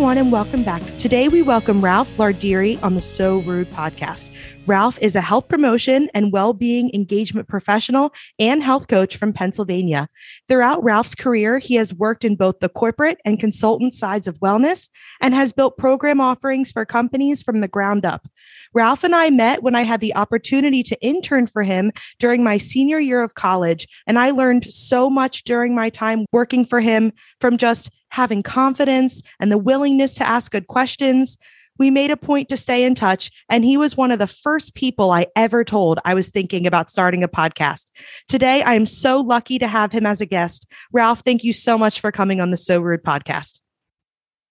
everyone, and welcome back. Today, we welcome Ralph Lardiri on the So Rude podcast. Ralph is a health promotion and well being engagement professional and health coach from Pennsylvania. Throughout Ralph's career, he has worked in both the corporate and consultant sides of wellness and has built program offerings for companies from the ground up. Ralph and I met when I had the opportunity to intern for him during my senior year of college, and I learned so much during my time working for him from just having confidence and the willingness to ask good questions. We made a point to stay in touch, and he was one of the first people I ever told I was thinking about starting a podcast. Today, I am so lucky to have him as a guest. Ralph, thank you so much for coming on the So Rude podcast.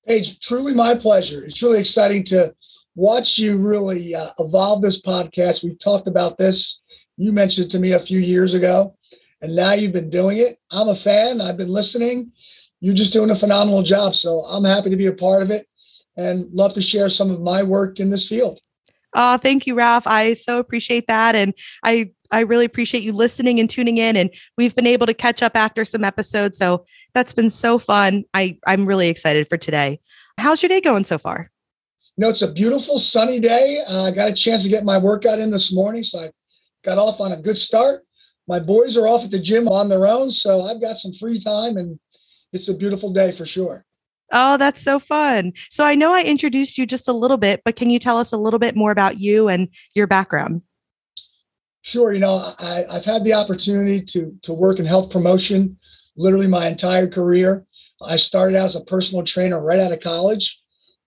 Paige, truly my pleasure. It's really exciting to watch you really uh, evolve this podcast. We've talked about this. You mentioned it to me a few years ago, and now you've been doing it. I'm a fan. I've been listening, you're just doing a phenomenal job. So I'm happy to be a part of it and love to share some of my work in this field. Oh, thank you, Ralph. I so appreciate that. And I I really appreciate you listening and tuning in. And we've been able to catch up after some episodes. So that's been so fun. I, I'm really excited for today. How's your day going so far? You know, it's a beautiful sunny day. Uh, I got a chance to get my workout in this morning. So I got off on a good start. My boys are off at the gym on their own. So I've got some free time and it's a beautiful day for sure. Oh, that's so fun. So I know I introduced you just a little bit, but can you tell us a little bit more about you and your background? Sure. You know, I, have had the opportunity to, to work in health promotion literally my entire career. I started as a personal trainer right out of college.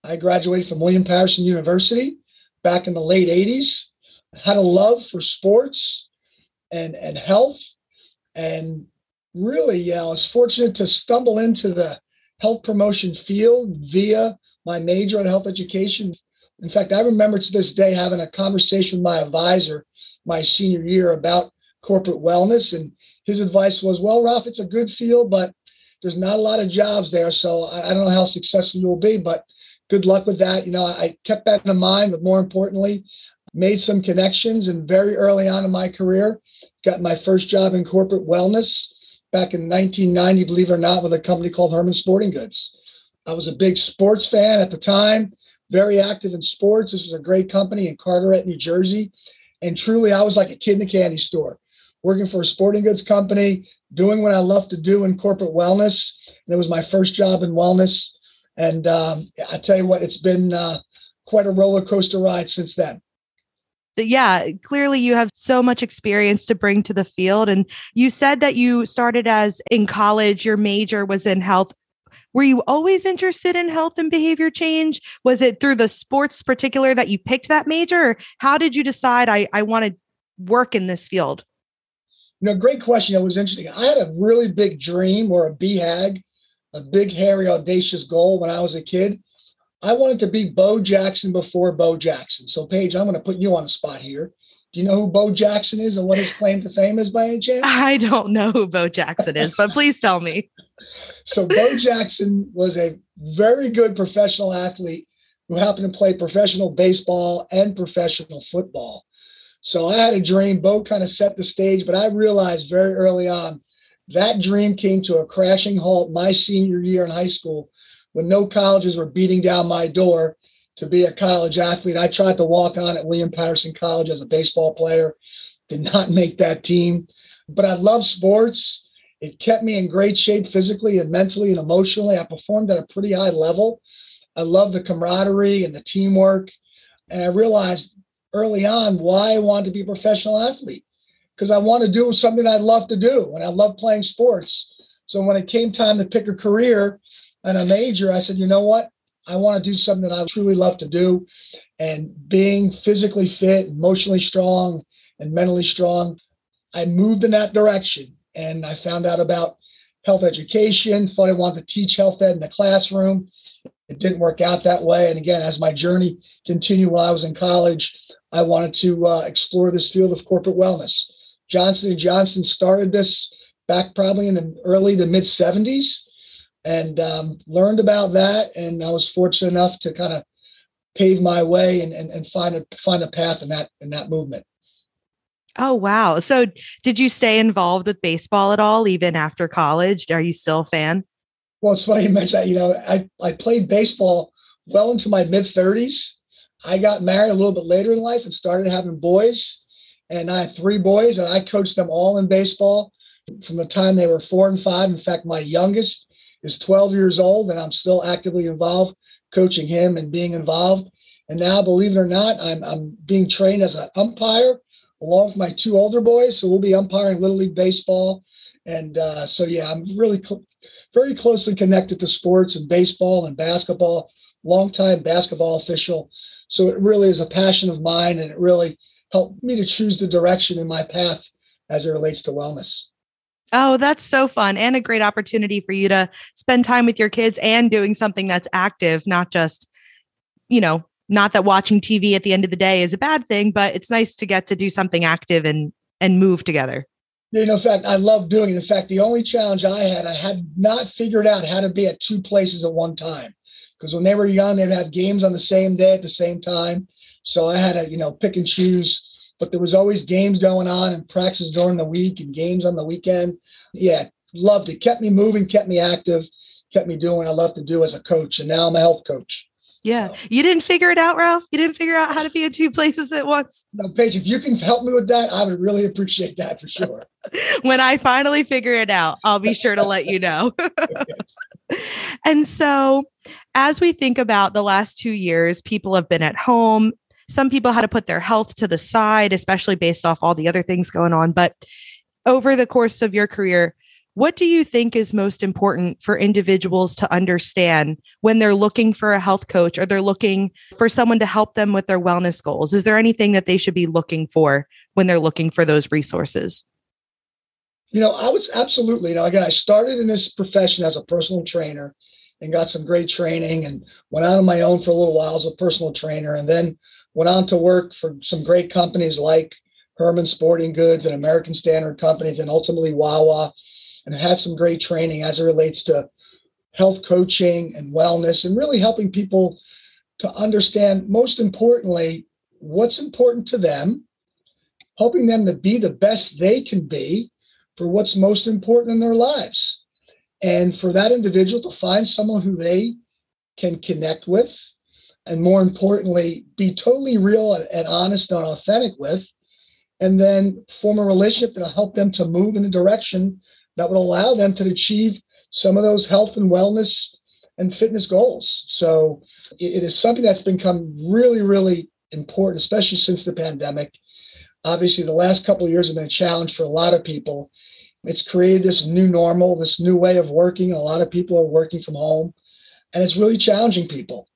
I graduated from William Paterson University back in the late 80s. I had a love for sports and, and health and really, you know, I was fortunate to stumble into the health promotion field via my major in health education. In fact, I remember to this day having a conversation with my advisor my senior year about corporate wellness. And his advice was, well, Ralph, it's a good field, but there's not a lot of jobs there. So I, I don't know how successful you'll be, but good luck with that. You know, I kept that in mind, but more importantly, made some connections and very early on in my career, got my first job in corporate wellness back in 1990, believe it or not, with a company called Herman Sporting Goods. I was a big sports fan at the time, very active in sports. This was a great company in Carteret, New Jersey. And truly, I was like a kid in a candy store, working for a sporting goods company, doing what I love to do in corporate wellness. And it was my first job in wellness. And um, I tell you what, it's been uh, quite a roller coaster ride since then yeah, clearly you have so much experience to bring to the field. And you said that you started as in college, your major was in health. Were you always interested in health and behavior change? Was it through the sports particular that you picked that major? how did you decide I, I want to work in this field? You know, great question. It was interesting. I had a really big dream or a BHAG, a big, hairy, audacious goal when I was a kid. I wanted to be Bo Jackson before Bo Jackson. So, Paige, I'm going to put you on the spot here. Do you know who Bo Jackson is and what his claim to fame is by any chance? I don't know who Bo Jackson is, but please tell me. So, Bo Jackson was a very good professional athlete who happened to play professional baseball and professional football. So, I had a dream. Bo kind of set the stage, but I realized very early on that dream came to a crashing halt my senior year in high school when no colleges were beating down my door to be a college athlete. I tried to walk on at William Paterson College as a baseball player, did not make that team. But I love sports. It kept me in great shape physically and mentally and emotionally. I performed at a pretty high level. I love the camaraderie and the teamwork. And I realized early on why I wanted to be a professional athlete because I want to do something I love to do and I love playing sports. So when it came time to pick a career, and a major, I said, you know what? I want to do something that I truly love to do. And being physically fit, emotionally strong, and mentally strong, I moved in that direction. And I found out about health education, thought I wanted to teach health ed in the classroom. It didn't work out that way. And again, as my journey continued while I was in college, I wanted to uh, explore this field of corporate wellness. Johnson & Johnson started this back probably in the early to mid 70s and um, learned about that. And I was fortunate enough to kind of pave my way and, and, and find a find a path in that in that movement. Oh wow! So did you stay involved with baseball at all, even after college? Are you still a fan? Well, it's funny you mentioned that. You know, I I played baseball well into my mid 30s. I got married a little bit later in life and started having boys. And I had three boys, and I coached them all in baseball from the time they were four and five. In fact, my youngest is 12 years old, and I'm still actively involved coaching him and being involved. And now, believe it or not, I'm, I'm being trained as an umpire along with my two older boys. So we'll be umpiring Little League Baseball. And uh, so, yeah, I'm really cl- very closely connected to sports and baseball and basketball, longtime basketball official. So it really is a passion of mine, and it really helped me to choose the direction in my path as it relates to wellness. Oh, that's so fun and a great opportunity for you to spend time with your kids and doing something that's active, not just, you know, not that watching TV at the end of the day is a bad thing, but it's nice to get to do something active and and move together. You know, in fact, I love doing it. In fact, the only challenge I had, I had not figured out how to be at two places at one time. Because when they were young, they'd have games on the same day at the same time. So I had to, you know, pick and choose. But there was always games going on and practices during the week and games on the weekend. Yeah, loved it. Kept me moving, kept me active, kept me doing what I love to do as a coach. And now I'm a health coach. Yeah. So. You didn't figure it out, Ralph? You didn't figure out how to be in two places at once? No, Paige, if you can help me with that, I would really appreciate that for sure. when I finally figure it out, I'll be sure to let you know. and so, as we think about the last two years, people have been at home. Some people had to put their health to the side, especially based off all the other things going on. But over the course of your career, what do you think is most important for individuals to understand when they're looking for a health coach or they're looking for someone to help them with their wellness goals? Is there anything that they should be looking for when they're looking for those resources? You know, I was absolutely, you know, again, I started in this profession as a personal trainer and got some great training and went out on my own for a little while as a personal trainer and then went on to work for some great companies like Herman Sporting Goods and American Standard Companies and ultimately Wawa and had some great training as it relates to health coaching and wellness and really helping people to understand, most importantly, what's important to them, helping them to be the best they can be for what's most important in their lives. And for that individual to find someone who they can connect with, and more importantly, be totally real and honest and authentic with, and then form a relationship that'll help them to move in a direction that would allow them to achieve some of those health and wellness and fitness goals. So it is something that's become really, really important, especially since the pandemic. Obviously, the last couple of years have been a challenge for a lot of people. It's created this new normal, this new way of working. A lot of people are working from home, and it's really challenging people,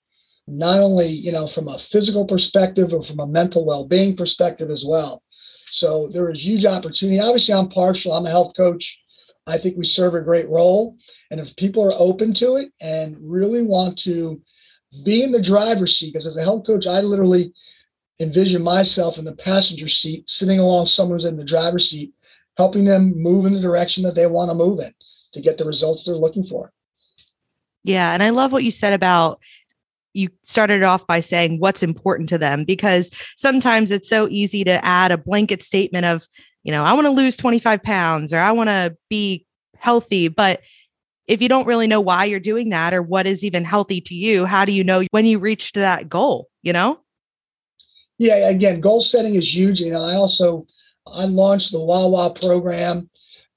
not only you know from a physical perspective or from a mental well-being perspective as well. So there is huge opportunity. Obviously, I'm partial. I'm a health coach. I think we serve a great role. And if people are open to it and really want to be in the driver's seat, because as a health coach, I literally envision myself in the passenger seat, sitting along someone who's in the driver's seat, helping them move in the direction that they want to move in to get the results they're looking for. Yeah. And I love what you said about you started off by saying what's important to them because sometimes it's so easy to add a blanket statement of you know, I want to lose 25 pounds or I want to be healthy. But if you don't really know why you're doing that or what is even healthy to you, how do you know when you reached that goal, you know? Yeah, again, goal setting is huge. Know, I also I launched the Wawa program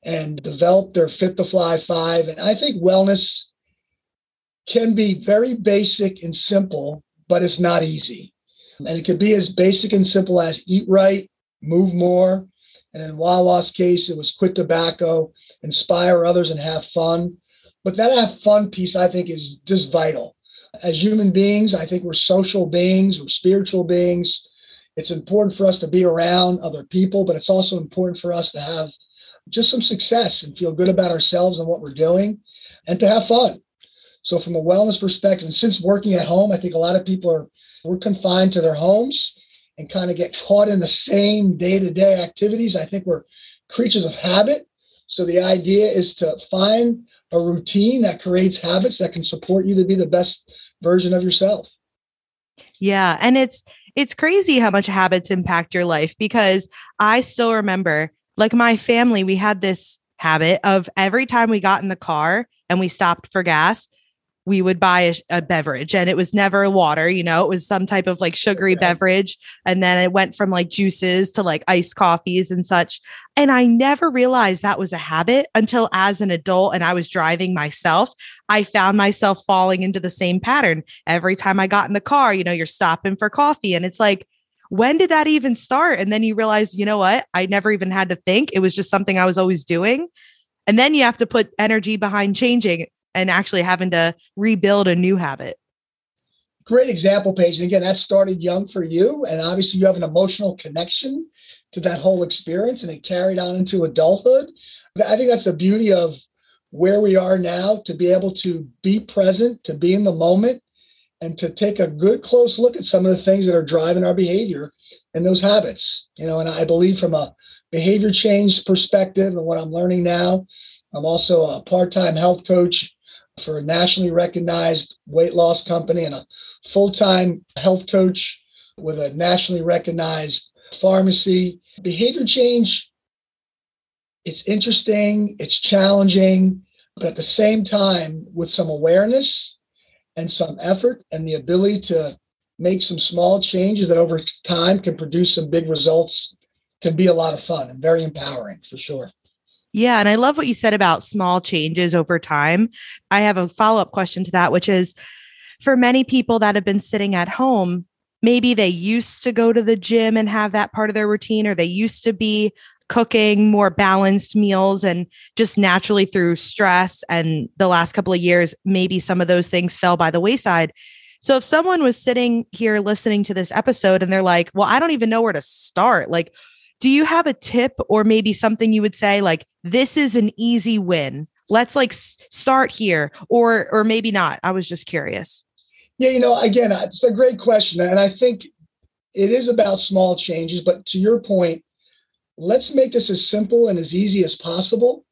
and developed their Fit to Fly 5 and I think wellness can be very basic and simple, but it's not easy. And it can be as basic and simple as eat right, move more, and in Wawa's case, it was quit tobacco, inspire others, and have fun. But that have fun piece, I think, is just vital. As human beings, I think we're social beings, we're spiritual beings. It's important for us to be around other people, but it's also important for us to have just some success and feel good about ourselves and what we're doing and to have fun. So, from a wellness perspective, since working at home, I think a lot of people are we're confined to their homes and kind of get caught in the same day-to-day activities. I think we're creatures of habit. So the idea is to find a routine that creates habits that can support you to be the best version of yourself. Yeah, and it's it's crazy how much habits impact your life because I still remember like my family we had this habit of every time we got in the car and we stopped for gas, we would buy a, a, beverage and it was never water, you know, it was some type of like sugary okay. beverage. And then it went from like juices to like iced coffees and such. And I never realized that was a habit until as an adult and I was driving myself, I found myself falling into the same pattern. Every time I got in the car, you know, you're stopping for coffee and it's like, when did that even start? And then you realize, you know what? I never even had to think. It was just something I was always doing. And then you have to put energy behind changing and actually having to rebuild a new habit. Great example, Paige. And again, that started young for you. And obviously, you have an emotional connection to that whole experience and it carried on into adulthood. I think that's the beauty of where we are now to be able to be present, to be in the moment, and to take a good close look at some of the things that are driving our behavior and those habits. You know, and I believe from a behavior change perspective and what I'm learning now, I'm also a part-time health coach for a nationally recognized weight loss company and a full-time health coach with a nationally recognized pharmacy. Behavior change, it's interesting, it's challenging, but at the same time, with some awareness and some effort and the ability to make some small changes that over time can produce some big results can be a lot of fun and very empowering for sure. Yeah. And I love what you said about small changes over time. I have a follow up question to that, which is for many people that have been sitting at home, maybe they used to go to the gym and have that part of their routine, or they used to be cooking more balanced meals and just naturally through stress and the last couple of years maybe some of those things fell by the wayside so if someone was sitting here listening to this episode and they're like well i don't even know where to start like do you have a tip or maybe something you would say like this is an easy win let's like start here or or maybe not i was just curious yeah you know again it's a great question and i think it is about small changes but to your point let's make this as simple and as easy as possible.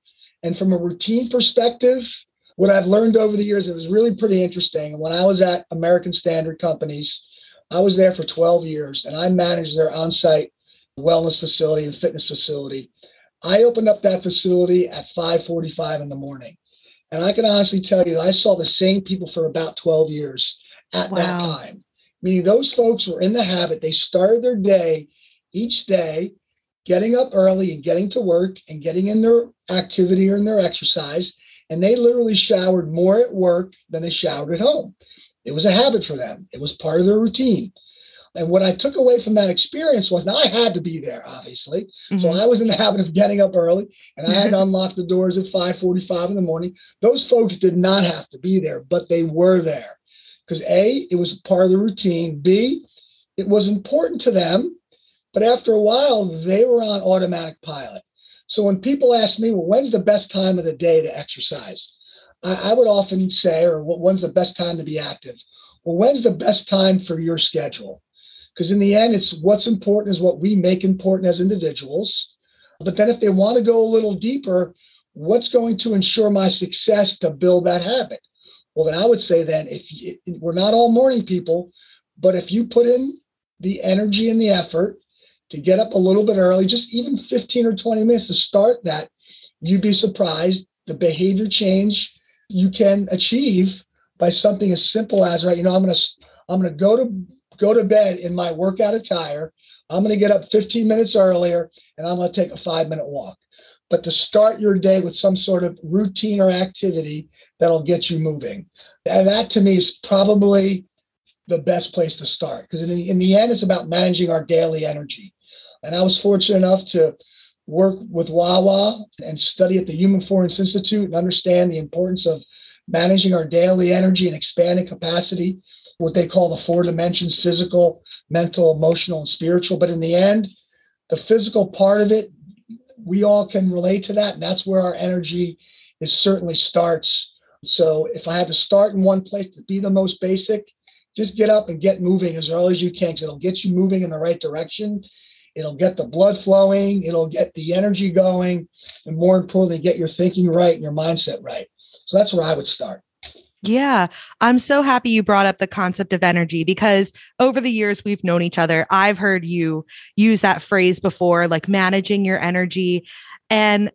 And from a routine perspective, what I've learned over the years, it was really pretty interesting. When I was at American Standard Companies, I was there for 12 years and I managed their on site wellness facility and fitness facility. I opened up that facility at 5:45 in the morning. And I can honestly tell you I saw the same people for about 12 years at wow. that time. Meaning those folks were in the habit, they started their day each day getting up early and getting to work and getting in their activity or in their exercise. And they literally showered more at work than they showered at home. It was a habit for them, it was part of their routine. And what I took away from that experience was now I had to be there, obviously. Mm-hmm. So I was in the habit of getting up early and I had to unlock the doors at 5:45 in the morning. Those folks did not have to be there, but they were there. Because A, it was part of the routine. B, it was important to them but after a while, they were on automatic pilot. So when people ask me, well, when's the best time of the day to exercise? I, I would often say, or when's the best time to be active? Well, when's the best time for your schedule? Because in the end, it's what's important is what we make important as individuals. But then if they want to go a little deeper, what's going to ensure my success to build that habit? Well, then I would say then if you, we're not all morning people, but if you put in the energy and the effort to get up a little bit early, just even 15 or 20 minutes to start that, you'd be surprised the behavior change you can achieve by something as simple as right, you know, I'm gonna I'm gonna go to go to bed in my workout attire. I'm gonna get up 15 minutes earlier and I'm gonna take a five minute walk. But to start your day with some sort of routine or activity that'll get you moving. And that to me is probably the best place to start because in the, in the end, it's about managing our daily energy. And I was fortunate enough to work with Wawa and study at the Human Performance Institute and understand the importance of managing our daily energy and expanding capacity, what they call the four dimensions physical, mental, emotional, and spiritual. But in the end, the physical part of it, we all can relate to that. And that's where our energy is certainly starts. So if I had to start in one place to be the most basic, just get up and get moving as early as you can because it'll get you moving in the right direction It'll get the blood flowing, it'll get the energy going, and more importantly, get your thinking right and your mindset right. So that's where I would start. Yeah, I'm so happy you brought up the concept of energy because over the years we've known each other. I've heard you use that phrase before, like managing your energy. And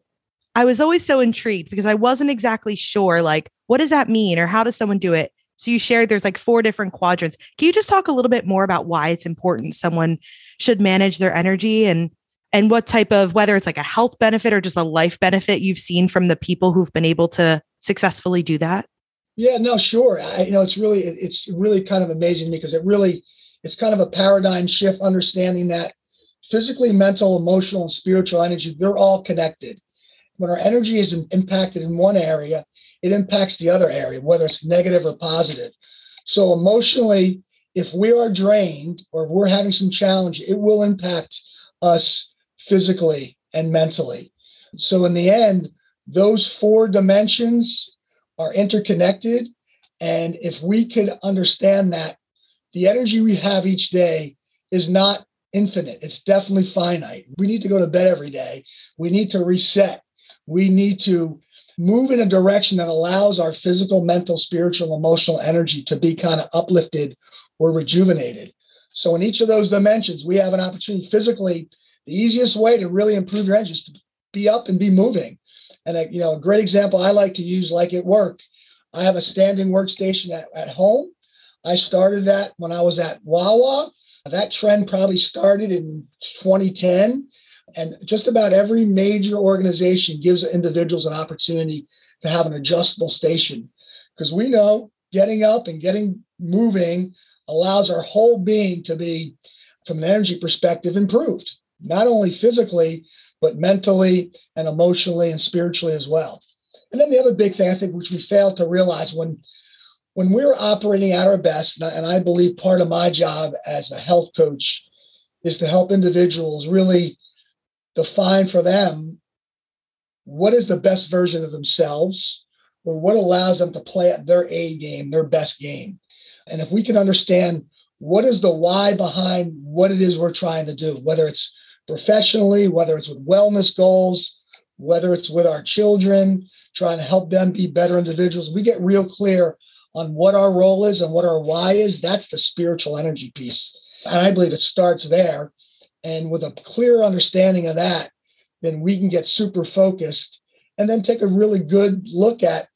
I was always so intrigued because I wasn't exactly sure, like, what does that mean or how does someone do it? So you shared there's like four different quadrants. Can you just talk a little bit more about why it's important someone should manage their energy and and what type of whether it's like a health benefit or just a life benefit you've seen from the people who've been able to successfully do that? Yeah, no, sure. I, you know, it's really it's really kind of amazing because it really it's kind of a paradigm shift understanding that physically, mental, emotional, and spiritual energy, they're all connected. When our energy is impacted in one area, it impacts the other area, whether it's negative or positive. So emotionally, if we are drained or we're having some challenge, it will impact us physically and mentally. So in the end, those four dimensions are interconnected. And if we could understand that the energy we have each day is not infinite, it's definitely finite. We need to go to bed every day. We need to reset. We need to move in a direction that allows our physical, mental, spiritual, emotional energy to be kind of uplifted or rejuvenated. So, in each of those dimensions, we have an opportunity physically. The easiest way to really improve your energy is to be up and be moving. And a, you know, a great example I like to use, like at work, I have a standing workstation at, at home. I started that when I was at Wawa. That trend probably started in 2010. And just about every major organization gives individuals an opportunity to have an adjustable station because we know getting up and getting moving allows our whole being to be, from an energy perspective, improved, not only physically, but mentally and emotionally and spiritually as well. And then the other big thing I think, which we fail to realize when when we're operating at our best, and I believe part of my job as a health coach is to help individuals really define for them what is the best version of themselves or what allows them to play at their A game, their best game. And if we can understand what is the why behind what it is we're trying to do, whether it's professionally, whether it's with wellness goals, whether it's with our children, trying to help them be better individuals, we get real clear on what our role is and what our why is. That's the spiritual energy piece. And I believe it starts there. And with a clear understanding of that, then we can get super focused and then take a really good look at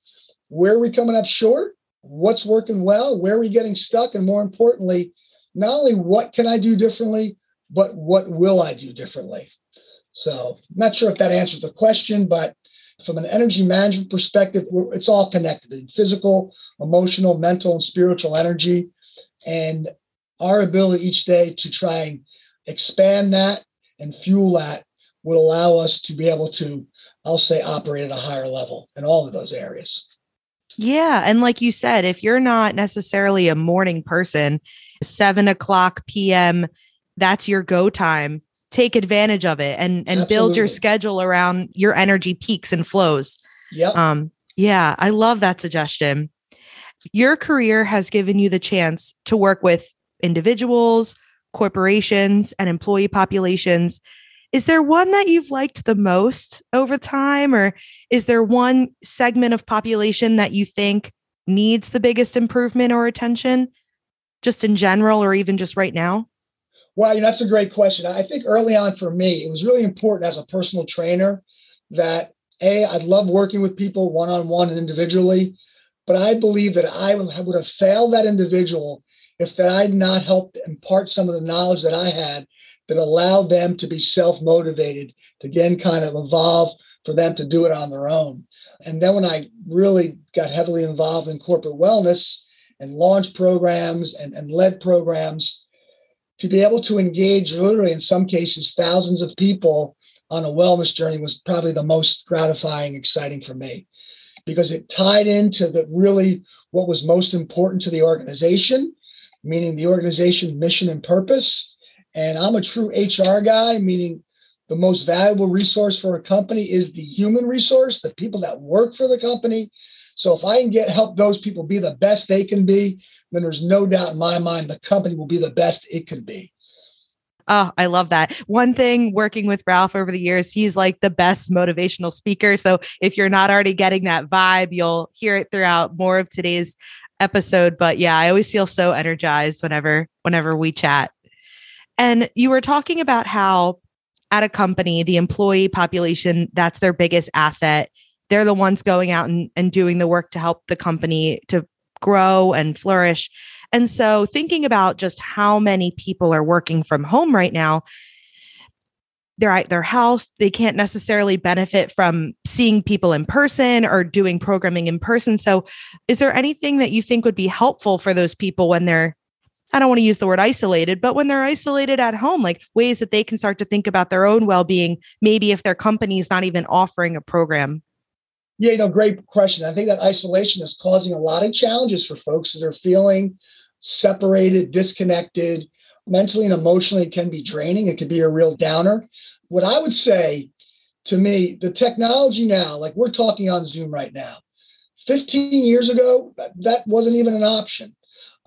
where are we coming up short, what's working well, where are we getting stuck, and more importantly, not only what can I do differently, but what will I do differently? So, not sure if that answers the question, but from an energy management perspective, it's all connected physical, emotional, mental, and spiritual energy. And our ability each day to try and expand that and fuel that would allow us to be able to, I'll say, operate at a higher level in all of those areas. Yeah. And like you said, if you're not necessarily a morning person, seven o'clock PM, that's your go time. Take advantage of it and and Absolutely. build your schedule around your energy peaks and flows. Yeah. Um, yeah, I love that suggestion. Your career has given you the chance to work with individuals, corporations, and employee populations. Is there one that you've liked the most over time, or is there one segment of population that you think needs the biggest improvement or attention, just in general, or even just right now? Well, you know, that's a great question. I think early on for me, it was really important as a personal trainer that a I'd love working with people one on one and individually, but I believe that I would have failed that individual if that I'd not helped impart some of the knowledge that I had that allowed them to be self motivated to then kind of evolve for them to do it on their own. And then when I really got heavily involved in corporate wellness and launched programs and, and led programs, to be able to engage literally in some cases thousands of people on a wellness journey was probably the most gratifying, exciting for me because it tied into the really what was most important to the organization meaning the organization mission and purpose. And I'm a true HR guy, meaning the most valuable resource for a company is the human resource, the people that work for the company. So if I can get help those people be the best they can be, then there's no doubt in my mind the company will be the best it can be. Oh, I love that. One thing working with Ralph over the years, he's like the best motivational speaker. So if you're not already getting that vibe, you'll hear it throughout more of today's episode, but yeah, I always feel so energized whenever whenever we chat. And you were talking about how at a company, the employee population, that's their biggest asset. They're the ones going out and, and doing the work to help the company to grow and flourish. And so thinking about just how many people are working from home right now, they're at their house. They can't necessarily benefit from seeing people in person or doing programming in person. So, is there anything that you think would be helpful for those people when they're, I don't want to use the word isolated, but when they're isolated at home, like ways that they can start to think about their own well being, maybe if their company is not even offering a program? Yeah, you know, great question. I think that isolation is causing a lot of challenges for folks as they're feeling separated, disconnected, mentally and emotionally it can be draining. It can be a real downer. What I would say to me, the technology now, like we're talking on Zoom right now, 15 years ago, that wasn't even an option.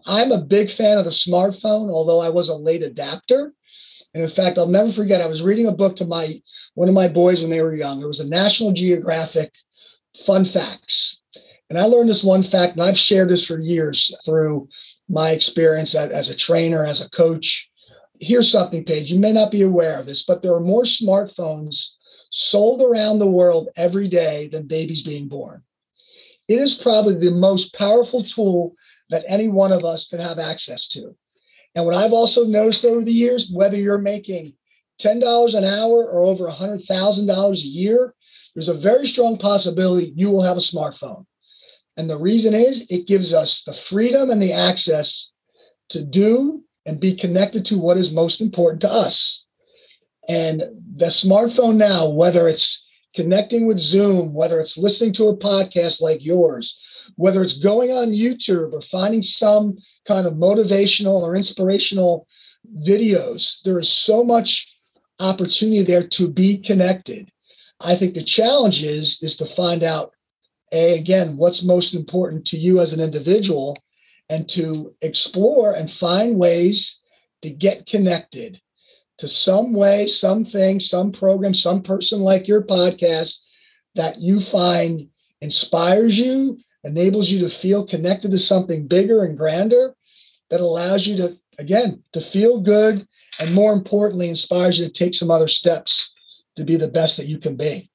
I'm a big fan of the smartphone, although I was a late adapter. And in fact, I'll never forget, I was reading a book to my one of my boys when they were young. It was a National Geographic Fun Facts. And I learned this one fact, and I've shared this for years through my experience as, as a trainer, as a coach. Here's something, Paige. You may not be aware of this, but there are more smartphones sold around the world every day than babies being born. It is probably the most powerful tool that any one of us can have access to. And what I've also noticed over the years, whether you're making $10 an hour or over $100,000 a year, there's a very strong possibility you will have a smartphone. And the reason is it gives us the freedom and the access to do and be connected to what is most important to us. And the smartphone now, whether it's connecting with Zoom, whether it's listening to a podcast like yours, whether it's going on YouTube or finding some kind of motivational or inspirational videos, there is so much opportunity there to be connected. I think the challenge is is to find out a, again, what's most important to you as an individual, and to explore and find ways to get connected to some way, something, some program, some person like your podcast that you find inspires you, enables you to feel connected to something bigger and grander that allows you to, again, to feel good and more importantly, inspires you to take some other steps to be the best that you can be.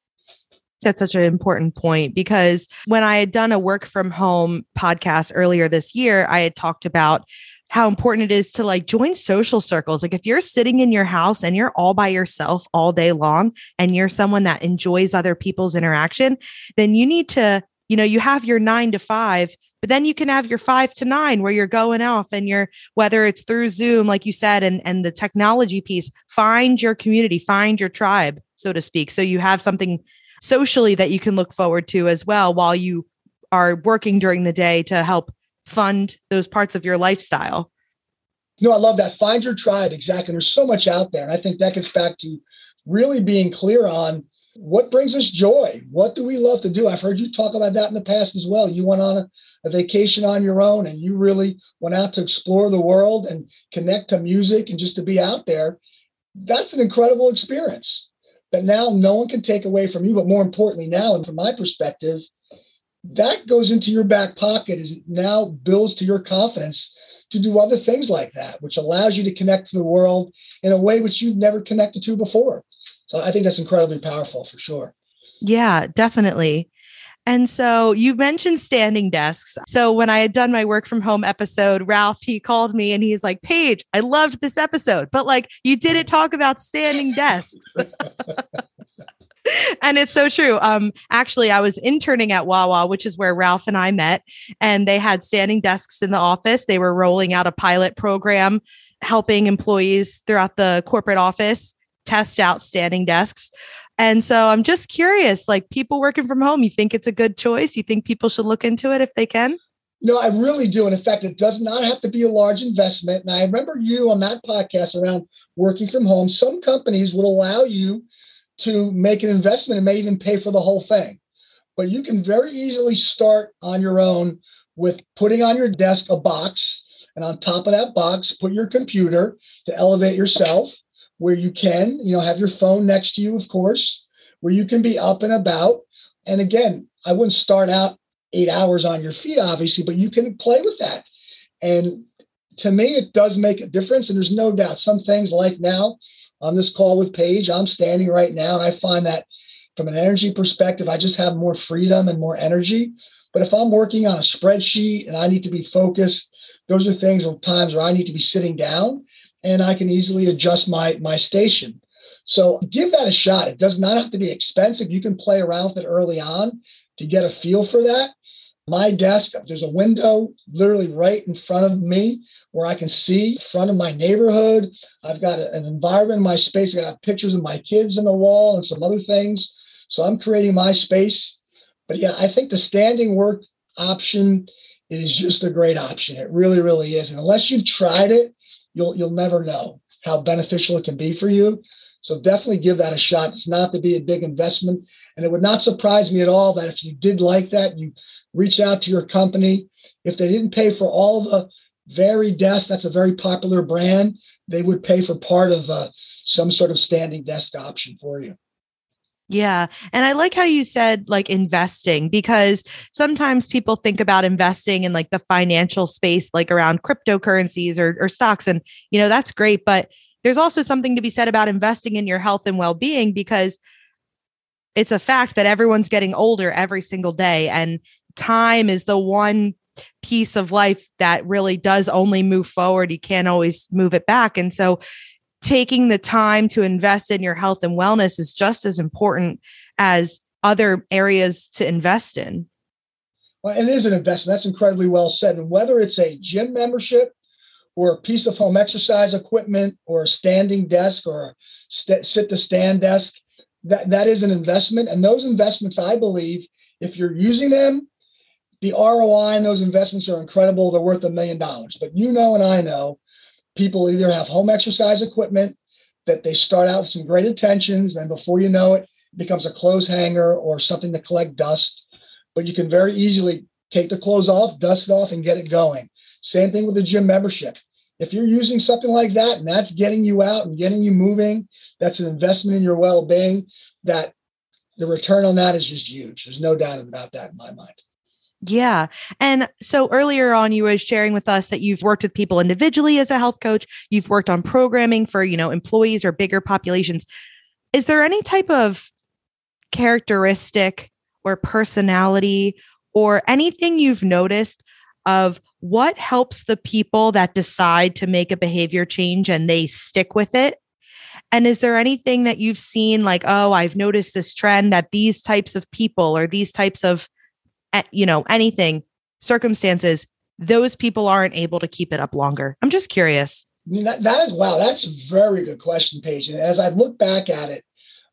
That's such an important point because when I had done a work from home podcast earlier this year, I had talked about how important it is to like join social circles. Like if you're sitting in your house and you're all by yourself all day long and you're someone that enjoys other people's interaction, then you need to, you know, you have your nine to five, but then you can have your five to nine where you're going off and you're whether it's through Zoom, like you said, and and the technology piece, find your community, find your tribe, so to speak. So you have something socially that you can look forward to as well while you are working during the day to help fund those parts of your lifestyle. No, I love that. Find your tribe. Exactly. There's so much out there. And I think that gets back to really being clear on what brings us joy. What do we love to do? I've heard you talk about that in the past as well. You went on a, a vacation on your own and you really went out to explore the world and connect to music and just to be out there. That's an incredible experience that now no one can take away from you. But more importantly, now, and from my perspective, that goes into your back pocket is now builds to your confidence to do other things like that, which allows you to connect to the world in a way which you've never connected to before. So I think that's incredibly powerful for sure. Yeah, definitely. And so you mentioned standing desks. So when I had done my work from home episode, Ralph, he called me and he's like, Paige, I loved this episode, but like you didn't talk about standing desks. and it's so true. Um, actually, I was interning at Wawa, which is where Ralph and I met, and they had standing desks in the office. They were rolling out a pilot program helping employees throughout the corporate office test out standing desks. And so I'm just curious, like people working from home, you think it's a good choice? You think people should look into it if they can? No, I really do. And in fact, it does not have to be a large investment. And I remember you on that podcast around working from home. Some companies will allow you to make an investment and may even pay for the whole thing. But you can very easily start on your own with putting on your desk a box. And on top of that box, put your computer to elevate yourself where you can, you know, have your phone next to you, of course, where you can be up and about. And again, I wouldn't start out eight hours on your feet, obviously, but you can play with that. And to me, it does make a difference. And there's no doubt some things like now on this call with Paige, I'm standing right now, and I find that from an energy perspective, I just have more freedom and more energy. But if I'm working on a spreadsheet and I need to be focused, those are things or times where I need to be sitting down and I can easily adjust my my station. So give that a shot. It does not have to be expensive. You can play around with it early on to get a feel for that. My desk, there's a window literally right in front of me where I can see front of my neighborhood. I've got an environment in my space. I got pictures of my kids on the wall and some other things. So I'm creating my space. But yeah, I think the standing work option is just a great option. It really, really is. And unless you've tried it, you'll you'll never know how beneficial it can be for you. So definitely give that a shot. It's not to be a big investment. And it would not surprise me at all that if you did like that, you reach out to your company. If they didn't pay for all the very desk, that's a very popular brand, they would pay for part of uh, some sort of standing desk option for you. Yeah. And I like how you said like investing because sometimes people think about investing in like the financial space, like around cryptocurrencies or, or stocks. And, you know, that's great. But there's also something to be said about investing in your health and well being because it's a fact that everyone's getting older every single day. And time is the one piece of life that really does only move forward. You can't always move it back. And so taking the time to invest in your health and wellness is just as important as other areas to invest in. Well, it is an investment. That's incredibly well said. And whether it's a gym membership or a piece of home exercise equipment or a standing desk or a st- sit to stand desk, that, that is an investment. And those investments, I believe, if you're using them, the ROI on those investments are incredible. They're worth a million dollars. But you know, and I know people either have home exercise equipment that they start out with some great intentions, then before you know it, it becomes a clothes hanger or something to collect dust. But you can very easily take the clothes off, dust it off, and get it going. Same thing with the gym membership. If you're using something like that and that's getting you out and getting you moving, that's an investment in your well being, that the return on that is just huge. There's no doubt about that in my mind. Yeah. And so earlier on, you were sharing with us that you've worked with people individually as a health coach. You've worked on programming for, you know, employees or bigger populations. Is there any type of characteristic or personality or anything you've noticed of what helps the people that decide to make a behavior change and they stick with it? And is there anything that you've seen like, oh, I've noticed this trend that these types of people or these types of you know, anything, circumstances, those people aren't able to keep it up longer? I'm just curious. I mean, that, that is wow. That's a very good question, Paige. And as I look back at it,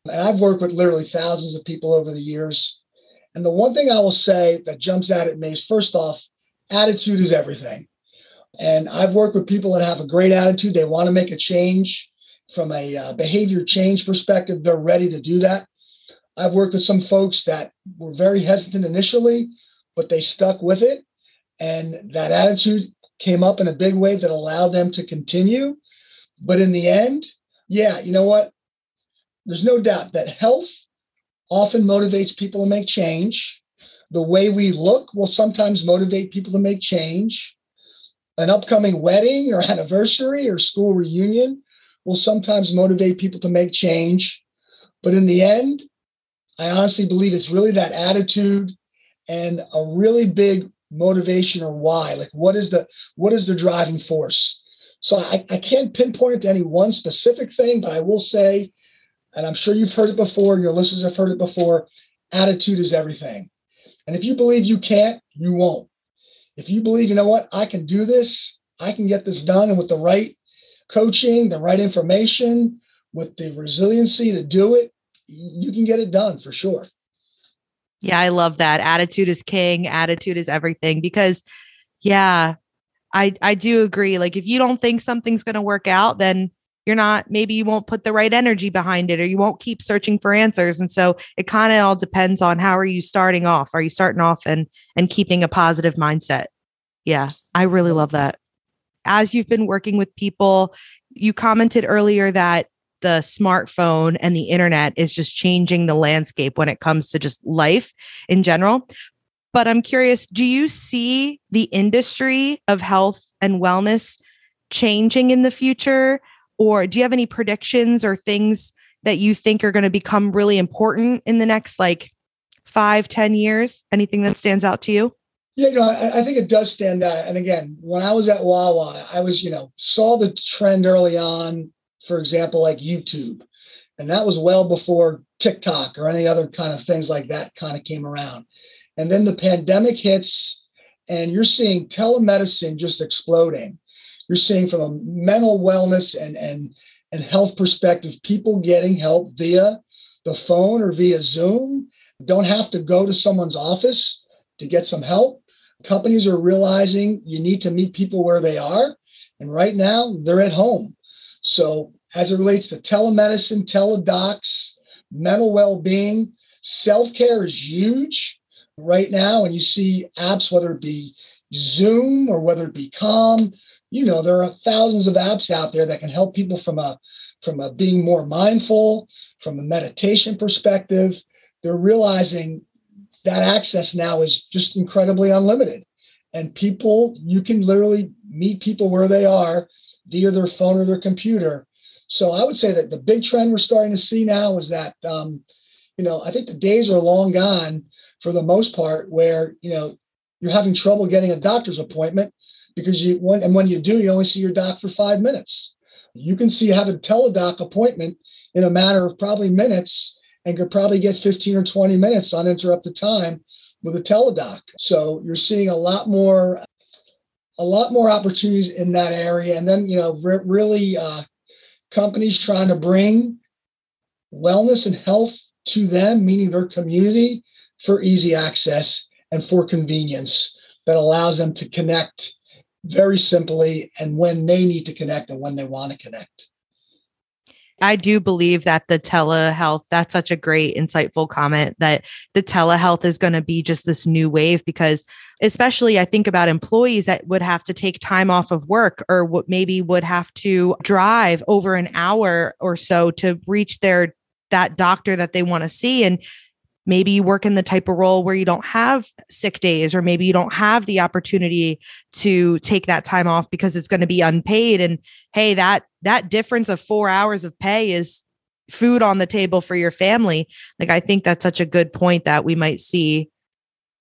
and I've worked with literally thousands of people over the years. And the one thing I will say that jumps out at me is first off, attitude is everything. And I've worked with people that have a great attitude. They want to make a change from a uh, behavior change perspective. They're ready to do that. I've worked with some folks that were very hesitant initially, but they stuck with it. And that attitude came up in a big way that allowed them to continue. But in the end, yeah, you know what? There's no doubt that health often motivates people to make change. The way we look will sometimes motivate people to make change. An upcoming wedding or anniversary or school reunion will sometimes motivate people to make change. But in the end, I honestly believe it's really that attitude and a really big motivation or why. Like what is the what is the driving force? So I, I can't pinpoint it to any one specific thing, but I will say, and I'm sure you've heard it before, your listeners have heard it before, attitude is everything. And if you believe you can't, you won't. If you believe, you know what, I can do this, I can get this done, and with the right coaching, the right information, with the resiliency to do it, you can get it done for sure. Yeah, I love that. Attitude is king, attitude is everything because yeah, I I do agree. Like if you don't think something's going to work out, then you're not maybe you won't put the right energy behind it or you won't keep searching for answers and so it kind of all depends on how are you starting off are you starting off and and keeping a positive mindset yeah i really love that as you've been working with people you commented earlier that the smartphone and the internet is just changing the landscape when it comes to just life in general. But I'm curious, do you see the industry of health and wellness changing in the future? Or do you have any predictions or things that you think are going to become really important in the next like five, ten years? Anything that stands out to you? Yeah, you know, I, I, think it does stand out. And again, when I was at Wawa, I was, you know, saw the trend early on, for example, like YouTube. And that was well before TikTok or any other kind of things like that kind of came around. And then the pandemic hits, and you're seeing telemedicine just exploding. You're seeing from a mental wellness and and and health perspective, people getting help via the phone or via Zoom. Don't have to go to someone's office to get some help companies are realizing you need to meet people where they are. And right now, they're at home. So, as it relates to telemedicine, teledocs, mental well being, self care is huge right now. And you see apps, whether it be Zoom or whether it be Calm, you know, there are thousands of apps out there that can help people from a from a being more mindful, from a meditation perspective. They're realizing that access now is just incredibly unlimited. And people, you can literally meet people where they are via their phone or their computer. So I would say that the big trend we're starting to see now is that, um, you know, I think the days are long gone for the most part where, you know, you're having trouble getting a doctor's appointment because you, when, and when you do, you only see your doc for five minutes. You can see, have a teledoc appointment in a matter of probably minutes and could probably get 15 or 20 minutes uninterrupted time with a teledoc. So you're seeing a lot more a lot more opportunities in that area. And then you know re- really uh, companies trying to bring wellness and health to them meaning their community for easy access and for convenience that allows them to connect very simply and when they need to connect and when they want to connect. I do believe that the telehealth, that's such a great, insightful comment that the telehealth is going to be just this new wave because, especially, I think about employees that would have to take time off of work or what maybe would have to drive over an hour or so to reach their that doctor that they want to see. And maybe you work in the type of role where you don't have sick days or maybe you don't have the opportunity to take that time off because it's going to be unpaid and hey that that difference of 4 hours of pay is food on the table for your family like i think that's such a good point that we might see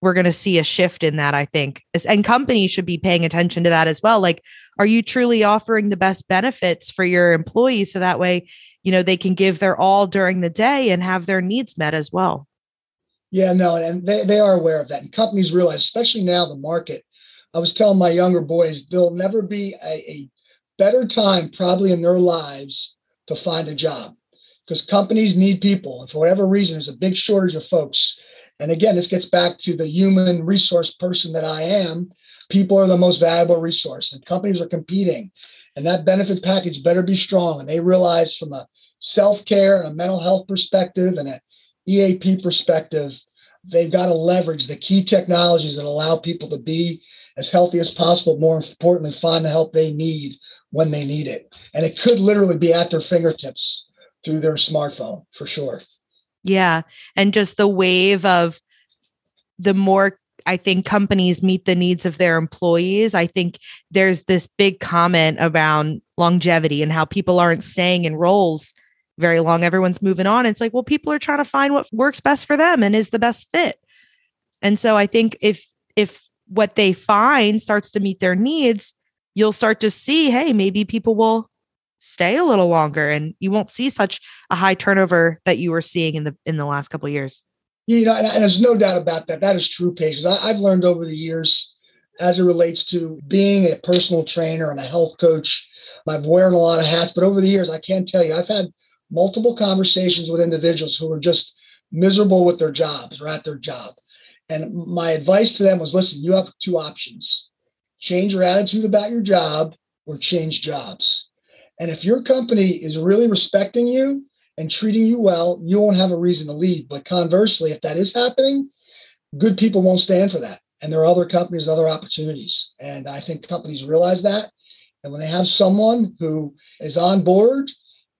we're going to see a shift in that i think and companies should be paying attention to that as well like are you truly offering the best benefits for your employees so that way you know they can give their all during the day and have their needs met as well yeah, no, and they, they are aware of that. And companies realize, especially now, the market. I was telling my younger boys, there'll never be a, a better time, probably in their lives, to find a job because companies need people. And for whatever reason, there's a big shortage of folks. And again, this gets back to the human resource person that I am. People are the most valuable resource, and companies are competing. And that benefit package better be strong. And they realize from a self care and a mental health perspective and a EAP perspective, they've got to leverage the key technologies that allow people to be as healthy as possible. More importantly, find the help they need when they need it. And it could literally be at their fingertips through their smartphone for sure. Yeah. And just the wave of the more I think companies meet the needs of their employees. I think there's this big comment around longevity and how people aren't staying in roles very long. Everyone's moving on. It's like, well, people are trying to find what works best for them and is the best fit. And so I think if if what they find starts to meet their needs, you'll start to see, hey, maybe people will stay a little longer and you won't see such a high turnover that you were seeing in the in the last couple of years. You know, and, and, there's no doubt about that. That is true, patients. I've learned over the years as it relates to being a personal trainer and a health coach. I've worn a lot of hats, but over the years, I can't tell you, I've had multiple conversations with individuals who are just miserable with their jobs or at their job. And my advice to them was listen, you have two options change your attitude about your job or change jobs. And if your company is really respecting you and treating you well, you won't have a reason to leave. But conversely, if that is happening, good people won't stand for that. And there are other companies, other opportunities. And I think companies realize that. And when they have someone who is on board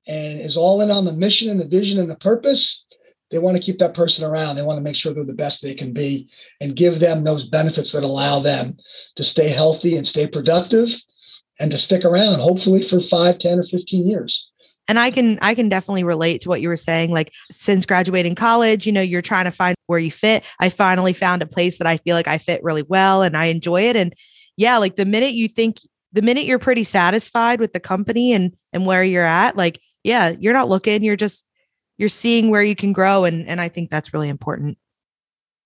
and is all in on the mission and the vision and the purpose, they want to keep that person around. They want to make sure they're the best they can be and give them those benefits that allow them to stay healthy and stay productive and to stick around, hopefully for five, ten, or 15 years. And I can I can definitely relate to what you were saying like since graduating college, you know, you're trying to find where you fit. I finally found a place that I feel like I fit really well and I enjoy it and yeah, like the minute you think the minute you're pretty satisfied with the company and and where you're at, like yeah, you're not looking, you're just you're seeing where you can grow and and I think that's really important.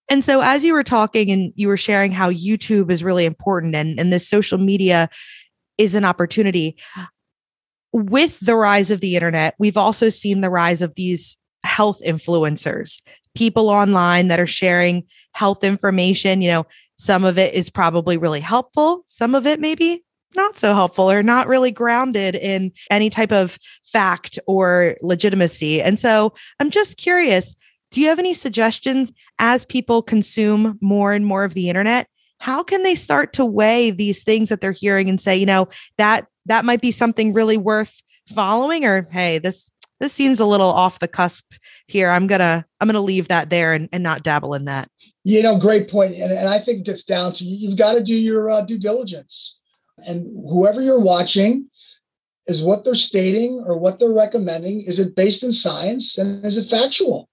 And so as you were talking and you were sharing how YouTube is really important and and this social media is an opportunity with the rise of the internet, we've also seen the rise of these health influencers, people online that are sharing health information, you know, some of it is probably really helpful, some of it maybe not so helpful or not really grounded in any type of fact or legitimacy. And so I'm just curious do you have any suggestions as people consume more and more of the internet? How can they start to weigh these things that they're hearing and say, you know, that that might be something really worth following or hey, this this seems a little off the cusp here. I'm gonna I'm gonna leave that there and, and not dabble in that. You know, great point. And, and I think it gets down to you've got to do your uh, due diligence. And whoever you're watching, is what they're stating or what they're recommending, is it based in science and is it factual?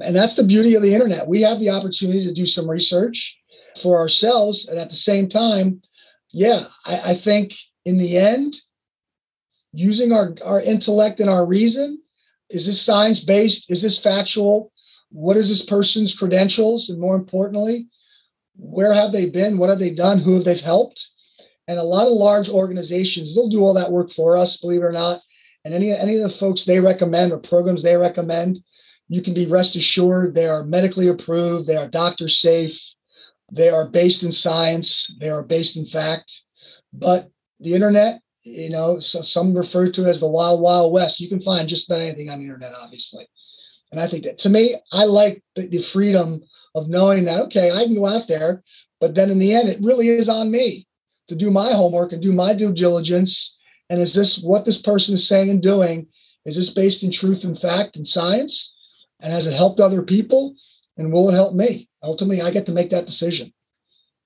And that's the beauty of the internet. We have the opportunity to do some research for ourselves. And at the same time, yeah, I, I think in the end, using our, our intellect and our reason, is this science based? Is this factual? What is this person's credentials? And more importantly, where have they been? What have they done? Who have they helped? And a lot of large organizations, they'll do all that work for us, believe it or not. And any, any of the folks they recommend or programs they recommend, you can be rest assured they are medically approved, they are doctor safe, they are based in science, they are based in fact. But the internet, you know, so some refer to it as the wild, wild west. You can find just about anything on the internet, obviously. And I think that to me, I like the, the freedom of knowing that, okay, I can go out there, but then in the end, it really is on me to do my homework and do my due diligence. And is this what this person is saying and doing? Is this based in truth and fact and science? And has it helped other people? And will it help me? Ultimately, I get to make that decision.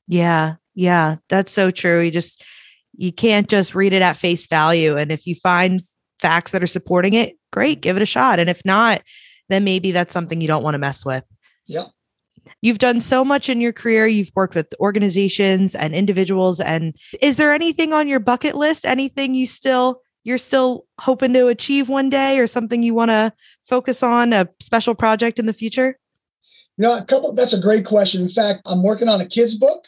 Yeah. Yeah. That's so true. You just, you can't just read it at face value. And if you find facts that are supporting it, great, give it a shot. And if not, then maybe that's something you don't want to mess with. Yeah. You've done so much in your career. You've worked with organizations and individuals. And is there anything on your bucket list? Anything you still you're still hoping to achieve one day or something you want to focus on a special project in the future? You know, a couple that's a great question. In fact, I'm working on a kids book,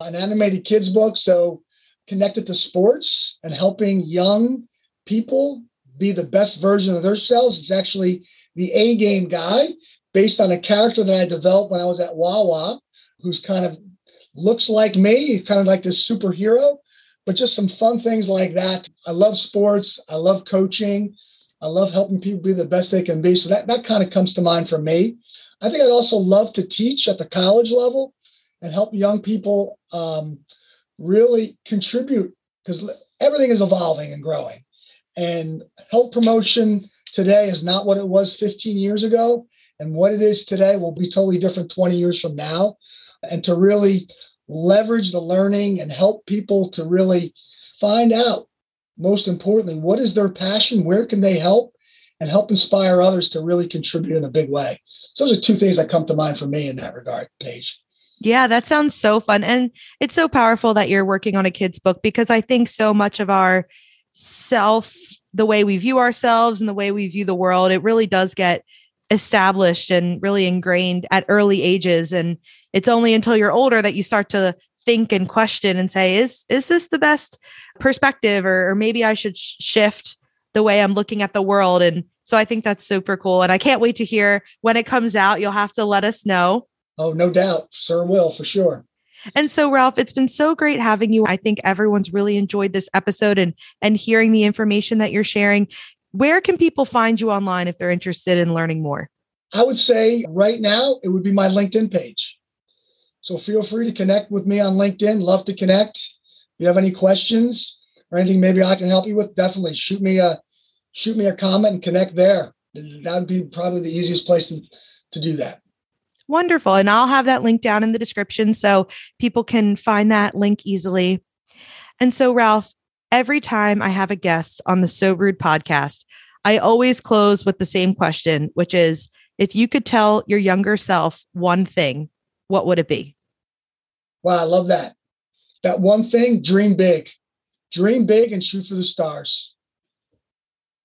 an animated kids book. So connected to sports and helping young people be the best version of themselves. It's actually the A game guy based on a character that I developed when I was at Wawa, who's kind of looks like me, kind of like this superhero, but just some fun things like that. I love sports. I love coaching. I love helping people be the best they can be. So that, that kind of comes to mind for me. I think I'd also love to teach at the college level and help young people um, really contribute because everything is evolving and growing. And health promotion today is not what it was 15 years ago. And what it is today will be totally different 20 years from now. And to really leverage the learning and help people to really find out most importantly, what is their passion? Where can they help? And help inspire others to really contribute in a big way. So those are two things that come to mind for me in that regard, Paige. Yeah, that sounds so fun. And it's so powerful that you're working on a kid's book because I think so much of our self, the way we view ourselves and the way we view the world, it really does get established and really ingrained at early ages. And it's only until you're older that you start to think and question and say, is is this the best perspective or, or maybe I should sh- shift the way I'm looking at the world. And so I think that's super cool. And I can't wait to hear when it comes out. You'll have to let us know. Oh, no doubt. Sir will for sure. And so Ralph, it's been so great having you. I think everyone's really enjoyed this episode and and hearing the information that you're sharing. Where can people find you online if they're interested in learning more? I would say right now it would be my LinkedIn page. So feel free to connect with me on LinkedIn. Love to connect If you have any questions or anything maybe I can help you with, definitely shoot me a shoot me a comment and connect there. That would be probably the easiest place to, to do that. Wonderful. And I'll have that link down in the description so people can find that link easily. And so, Ralph, every time I have a guest on the So Rude podcast, I always close with the same question, which is if you could tell your younger self one thing, what would it be? Wow, I love that. That one thing, dream big. Dream big and shoot for the stars.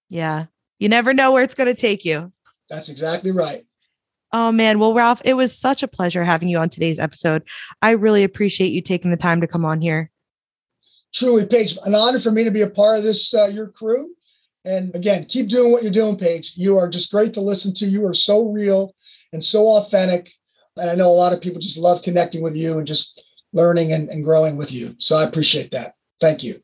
Yeah. You never know where it's going to take you. That's exactly right. Oh man, well Ralph, it was such a pleasure having you on today's episode. I really appreciate you taking the time to come on here. Truly, Paige, an honor for me to be a part of this uh, your crew. And again, keep doing what you're doing, Paige. You are just great to listen to. You are so real and so authentic. And I know a lot of people just love connecting with you and just learning and, and growing with you. So I appreciate that. Thank you.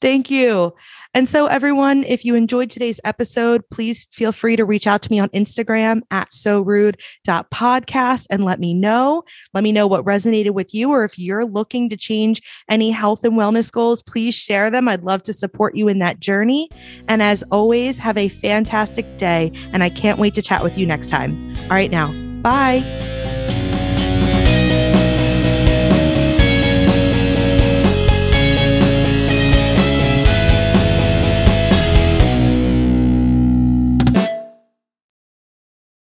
Thank you. And so, everyone, if you enjoyed today's episode, please feel free to reach out to me on Instagram at so rude.podcast and let me know. Let me know what resonated with you, or if you're looking to change any health and wellness goals, please share them. I'd love to support you in that journey. And as always, have a fantastic day. And I can't wait to chat with you next time. All right, now, bye.